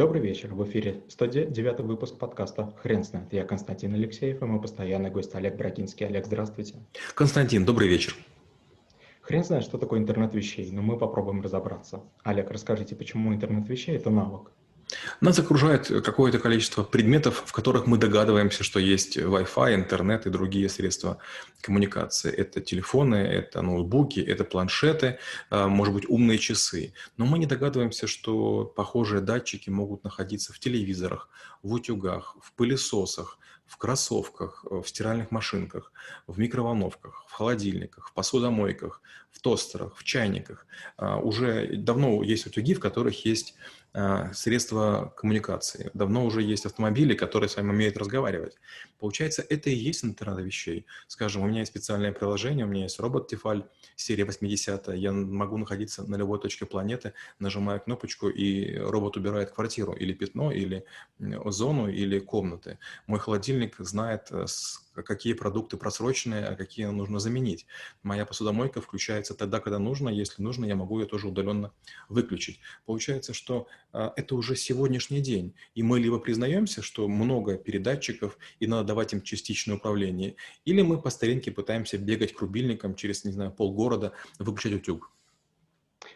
Добрый вечер. В эфире 109 выпуск подкаста «Хрен знает». Я Константин Алексеев и мой постоянный гость Олег Брагинский. Олег, здравствуйте. Константин, добрый вечер. Хрен знает, что такое интернет вещей, но мы попробуем разобраться. Олег, расскажите, почему интернет вещей – это навык? Нас окружает какое-то количество предметов, в которых мы догадываемся, что есть Wi-Fi, интернет и другие средства коммуникации. Это телефоны, это ноутбуки, это планшеты, а, может быть, умные часы. Но мы не догадываемся, что похожие датчики могут находиться в телевизорах, в утюгах, в пылесосах, в кроссовках, в стиральных машинках, в микроволновках, в холодильниках, в посудомойках, в тостерах, в чайниках. А, уже давно есть утюги, в которых есть средства коммуникации. Давно уже есть автомобили, которые с вами умеют разговаривать. Получается, это и есть интернет вещей. Скажем, у меня есть специальное приложение, у меня есть робот Тефаль серия 80 я могу находиться на любой точке планеты, нажимаю кнопочку, и робот убирает квартиру, или пятно, или зону, или комнаты. Мой холодильник знает, э, какие продукты просроченные, а какие нужно заменить. Моя посудомойка включается тогда, когда нужно. Если нужно, я могу ее тоже удаленно выключить. Получается, что а, это уже сегодняшний день. И мы либо признаемся, что много передатчиков, и надо давать им частичное управление, или мы по старинке пытаемся бегать к рубильникам через, не знаю, полгорода, выключать утюг.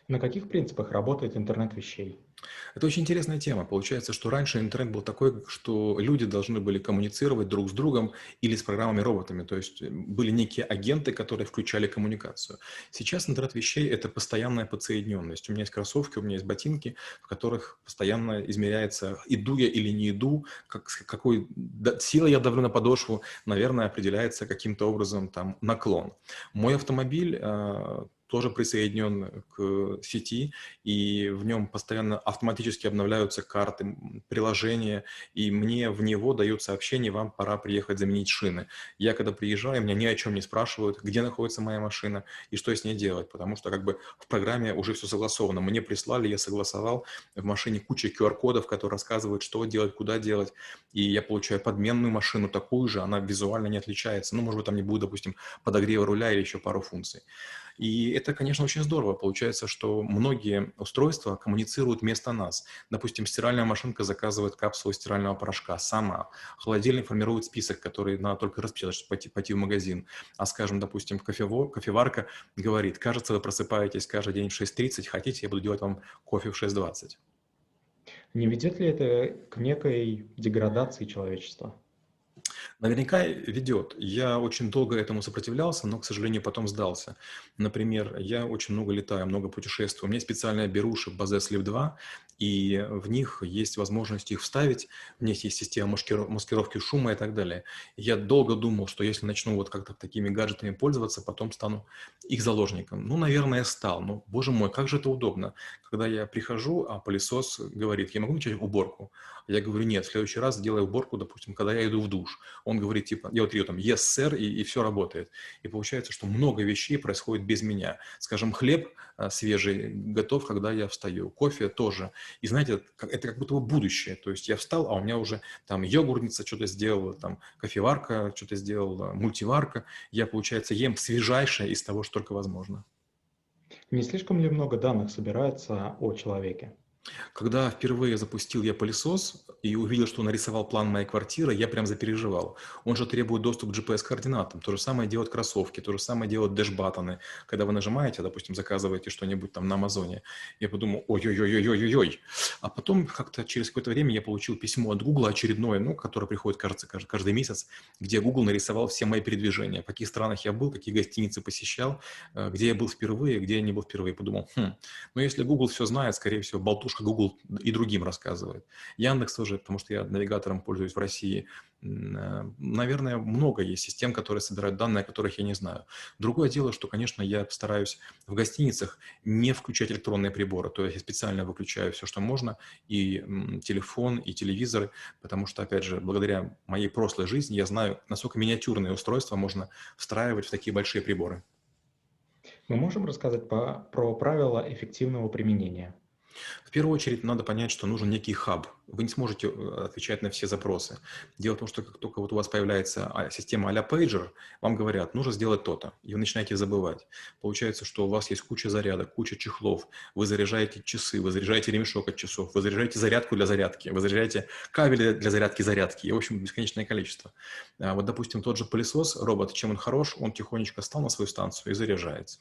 На каких принципах работает интернет вещей? Это очень интересная тема. Получается, что раньше интернет был такой, что люди должны были коммуницировать друг с другом или с программами-роботами. То есть э, были некие агенты, которые включали коммуникацию. Сейчас интернет вещей – это постоянная подсоединенность. У меня есть кроссовки, у меня есть ботинки, в которых постоянно измеряется, иду я или не иду, как, какой силой я давлю на подошву, наверное, определяется каким-то образом там наклон. Мой автомобиль а, тоже присоединен к сети, и в нем постоянно автоматически обновляются карты, приложения, и мне в него дают сообщение, вам пора приехать заменить шины. Я когда приезжаю, меня ни о чем не спрашивают, где находится моя машина и что с ней делать, потому что как бы в программе уже все согласовано. Мне прислали, я согласовал, в машине куча QR-кодов, которые рассказывают, что делать, куда делать, и я получаю подменную машину такую же, она визуально не отличается. Ну, может быть, там не будет, допустим, подогрева руля или еще пару функций. И это, конечно, очень здорово. Получается, что многие устройства коммуницируют вместо нас. Допустим, стиральная машинка заказывает капсулу стирального порошка сама. Холодильник формирует список, который надо только распечатать, чтобы пойти, пойти в магазин. А, скажем, допустим, кофево, кофеварка говорит, кажется, вы просыпаетесь каждый день в 6.30, хотите, я буду делать вам кофе в 6.20. Не ведет ли это к некой деградации человечества? Наверняка ведет. Я очень долго этому сопротивлялся, но, к сожалению, потом сдался. Например, я очень много летаю, много путешествую. У меня специальная беруши Base Sleep 2, и в них есть возможность их вставить, в них есть система маскировки шума и так далее. Я долго думал, что если начну вот как-то такими гаджетами пользоваться, потом стану их заложником. Ну, наверное, стал. Но, боже мой, как же это удобно. Когда я прихожу, а пылесос говорит, я могу начать уборку? Я говорю, нет, в следующий раз сделай уборку, допустим, когда я иду в душ. Он говорит, типа, я вот ее там, yes, sir, и, и все работает. И получается, что много вещей происходит без меня. Скажем, хлеб а, свежий готов, когда я встаю. Кофе тоже. И знаете, это как будто бы будущее. То есть я встал, а у меня уже там йогуртница что-то сделала, там кофеварка что-то сделала, мультиварка. Я, получается, ем свежайшее из того, что только возможно. Не слишком ли много данных собирается о человеке? Когда впервые запустил я пылесос и увидел, что нарисовал план моей квартиры, я прям запереживал. Он же требует доступ к GPS-координатам. То же самое делают кроссовки, то же самое делают дэш-баттоны. Когда вы нажимаете, допустим, заказываете что-нибудь там на Амазоне, я подумал, ой-ой-ой-ой-ой-ой. А потом как-то через какое-то время я получил письмо от Google очередное, ну, которое приходит, кажется, каждый месяц, где Google нарисовал все мои передвижения, в каких странах я был, какие гостиницы посещал, э, где я был впервые, где я не был впервые. Подумал, хм, ну, если Google все знает, скорее всего, болтушка что Google и другим рассказывает. Яндекс тоже, потому что я навигатором пользуюсь в России. Э, наверное, много есть систем, которые собирают данные, о которых я не знаю. Другое дело, что, конечно, я стараюсь в гостиницах не включать электронные приборы. То есть я специально выключаю все, что можно, и телефон, и телевизоры, потому что, опять же, благодаря моей прошлой жизни я знаю, насколько миниатюрные устройства можно встраивать в такие большие приборы. Мы можем рассказать по, про правила эффективного применения? В первую очередь надо понять, что нужен некий хаб. Вы не сможете э, отвечать на все запросы. Дело в том, что как только вот у вас появляется а, система а-ля пейджер, вам говорят, нужно сделать то-то, и вы начинаете забывать. Получается, что у вас есть куча зарядок, куча чехлов, вы заряжаете часы, вы заряжаете ремешок от часов, вы заряжаете зарядку для зарядки, вы заряжаете кабели для зарядки зарядки, и, в общем, бесконечное количество. А вот, допустим, тот же пылесос, робот, чем он хорош, он тихонечко стал на свою станцию и заряжается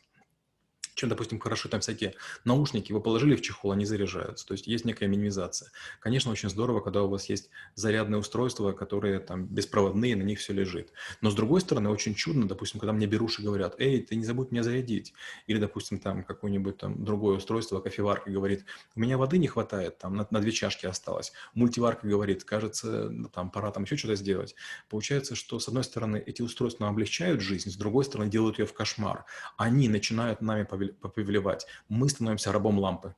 чем, допустим, хороши там всякие наушники, вы положили в чехол, они заряжаются. То есть есть некая минимизация. Конечно, очень здорово, когда у вас есть зарядные устройства, которые там беспроводные, на них все лежит. Но с другой стороны, очень чудно, допустим, когда мне беруши говорят, эй, ты не забудь меня зарядить. Или, допустим, там какое-нибудь там другое устройство, кофеварка говорит, у меня воды не хватает, там на, на две чашки осталось. Мультиварка говорит, кажется, там пора там еще что-то сделать. Получается, что с одной стороны эти устройства облегчают жизнь, с другой стороны делают ее в кошмар. Они начинают нами повелевать. Мы становимся рабом лампы.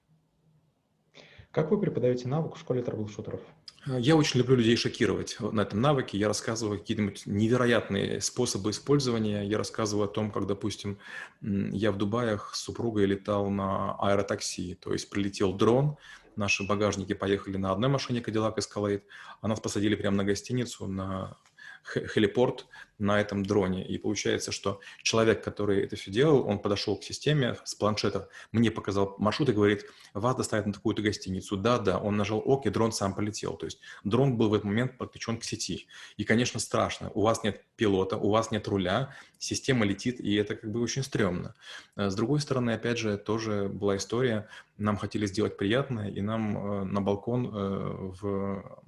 Как вы преподаете навык в школе трэбл-шутеров? Я очень люблю людей шокировать на этом навыке. Я рассказываю какие-нибудь невероятные способы использования. Я рассказываю о том, как, допустим, я в Дубаях с супругой летал на аэротакси. То есть прилетел дрон, наши багажники поехали на одной машине Cadillac Escalade, а нас посадили прямо на гостиницу, на хелипорт на этом дроне. И получается, что человек, который это все делал, он подошел к системе с планшета, мне показал маршрут и говорит, вас доставят на такую-то гостиницу. Да-да, он нажал ок, и дрон сам полетел. То есть дрон был в этот момент подключен к сети. И, конечно, страшно. У вас нет пилота, у вас нет руля, система летит, и это как бы очень стрёмно. Э, с другой стороны, опять же, тоже была история, нам хотели сделать приятное, и нам э, на балкон э, в,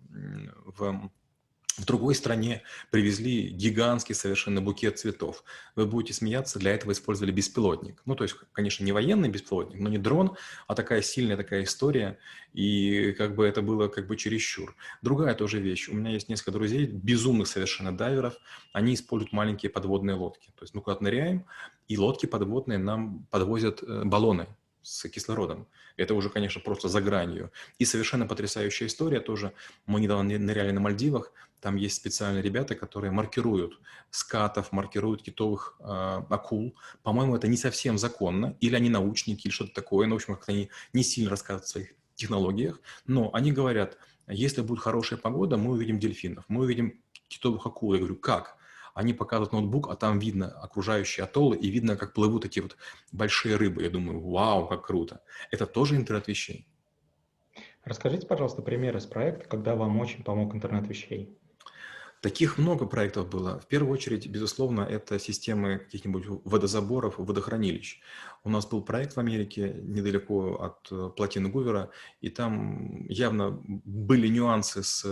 в в другой стране привезли гигантский совершенно букет цветов. Вы будете смеяться, для этого использовали беспилотник. Ну, то есть, конечно, не военный беспилотник, но не дрон, а такая сильная такая история, и как бы это было как бы чересчур. Другая тоже вещь. У меня есть несколько друзей, безумных совершенно дайверов, они используют маленькие подводные лодки. То есть мы куда-то ныряем, и лодки подводные нам подвозят э, баллоны с кислородом. Это уже, конечно, просто за гранью. И совершенно потрясающая история тоже. Мы недавно ныряли на Мальдивах, там есть специальные ребята, которые маркируют скатов, маркируют китовых э, акул. По-моему, это не совсем законно, или они научники, или что-то такое. Ну, в общем, как-то они не сильно рассказывают о своих технологиях, но они говорят, если будет хорошая погода, мы увидим дельфинов, мы увидим китовых акул. Я говорю, как? Они показывают ноутбук, а там видно окружающие атоллы и видно, как плывут эти вот большие рыбы. Я думаю, вау, как круто. Это тоже интернет вещей. Расскажите, пожалуйста, пример из проекта, когда вам очень помог интернет вещей. Таких много проектов было. В первую очередь, безусловно, это системы каких-нибудь водозаборов, водохранилищ. У нас был проект в Америке недалеко от э, плотины Гувера, и там явно были нюансы с,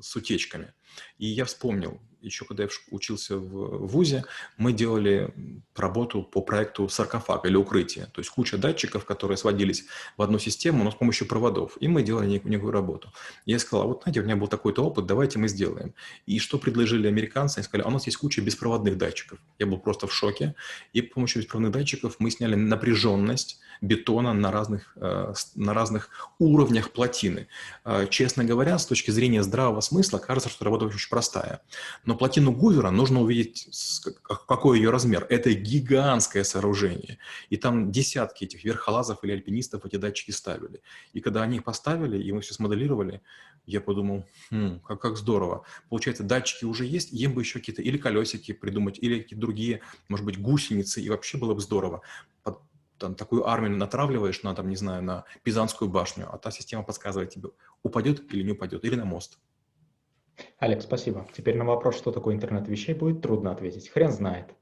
с утечками. И я вспомнил, еще когда я учился в ВУЗе, мы делали работу по проекту саркофаг или укрытие. То есть куча датчиков, которые сводились в одну систему, но с помощью проводов. И мы делали некую, некую работу. Я сказал, вот знаете, у меня был такой-то опыт, давайте мы сделаем. И что предложили американцы? Они сказали, а у нас есть куча беспроводных датчиков. Я был просто в шоке. И с помощью беспроводных датчиков мы сняли напряженность бетона на разных, э, на разных уровнях плотины. Э, честно говоря, с точки зрения здравого смысла, кажется, что работа очень простая. Но плотину Гувера нужно увидеть, какой ее размер. Это гигантское сооружение. И там десятки этих верхолазов или альпинистов эти датчики ставили. И когда они их поставили, и мы все смоделировали, я подумал, хм, как, как здорово. Получается, датчики уже есть, им бы еще какие-то или колесики придумать, или какие-то другие, может быть, гусеницы, и вообще было бы здорово там, такую армию натравливаешь на, там, не знаю, на Пизанскую башню, а та система подсказывает тебе, упадет или не упадет, или на мост. Олег, спасибо. Теперь на вопрос, что такое интернет вещей, будет трудно ответить. Хрен знает.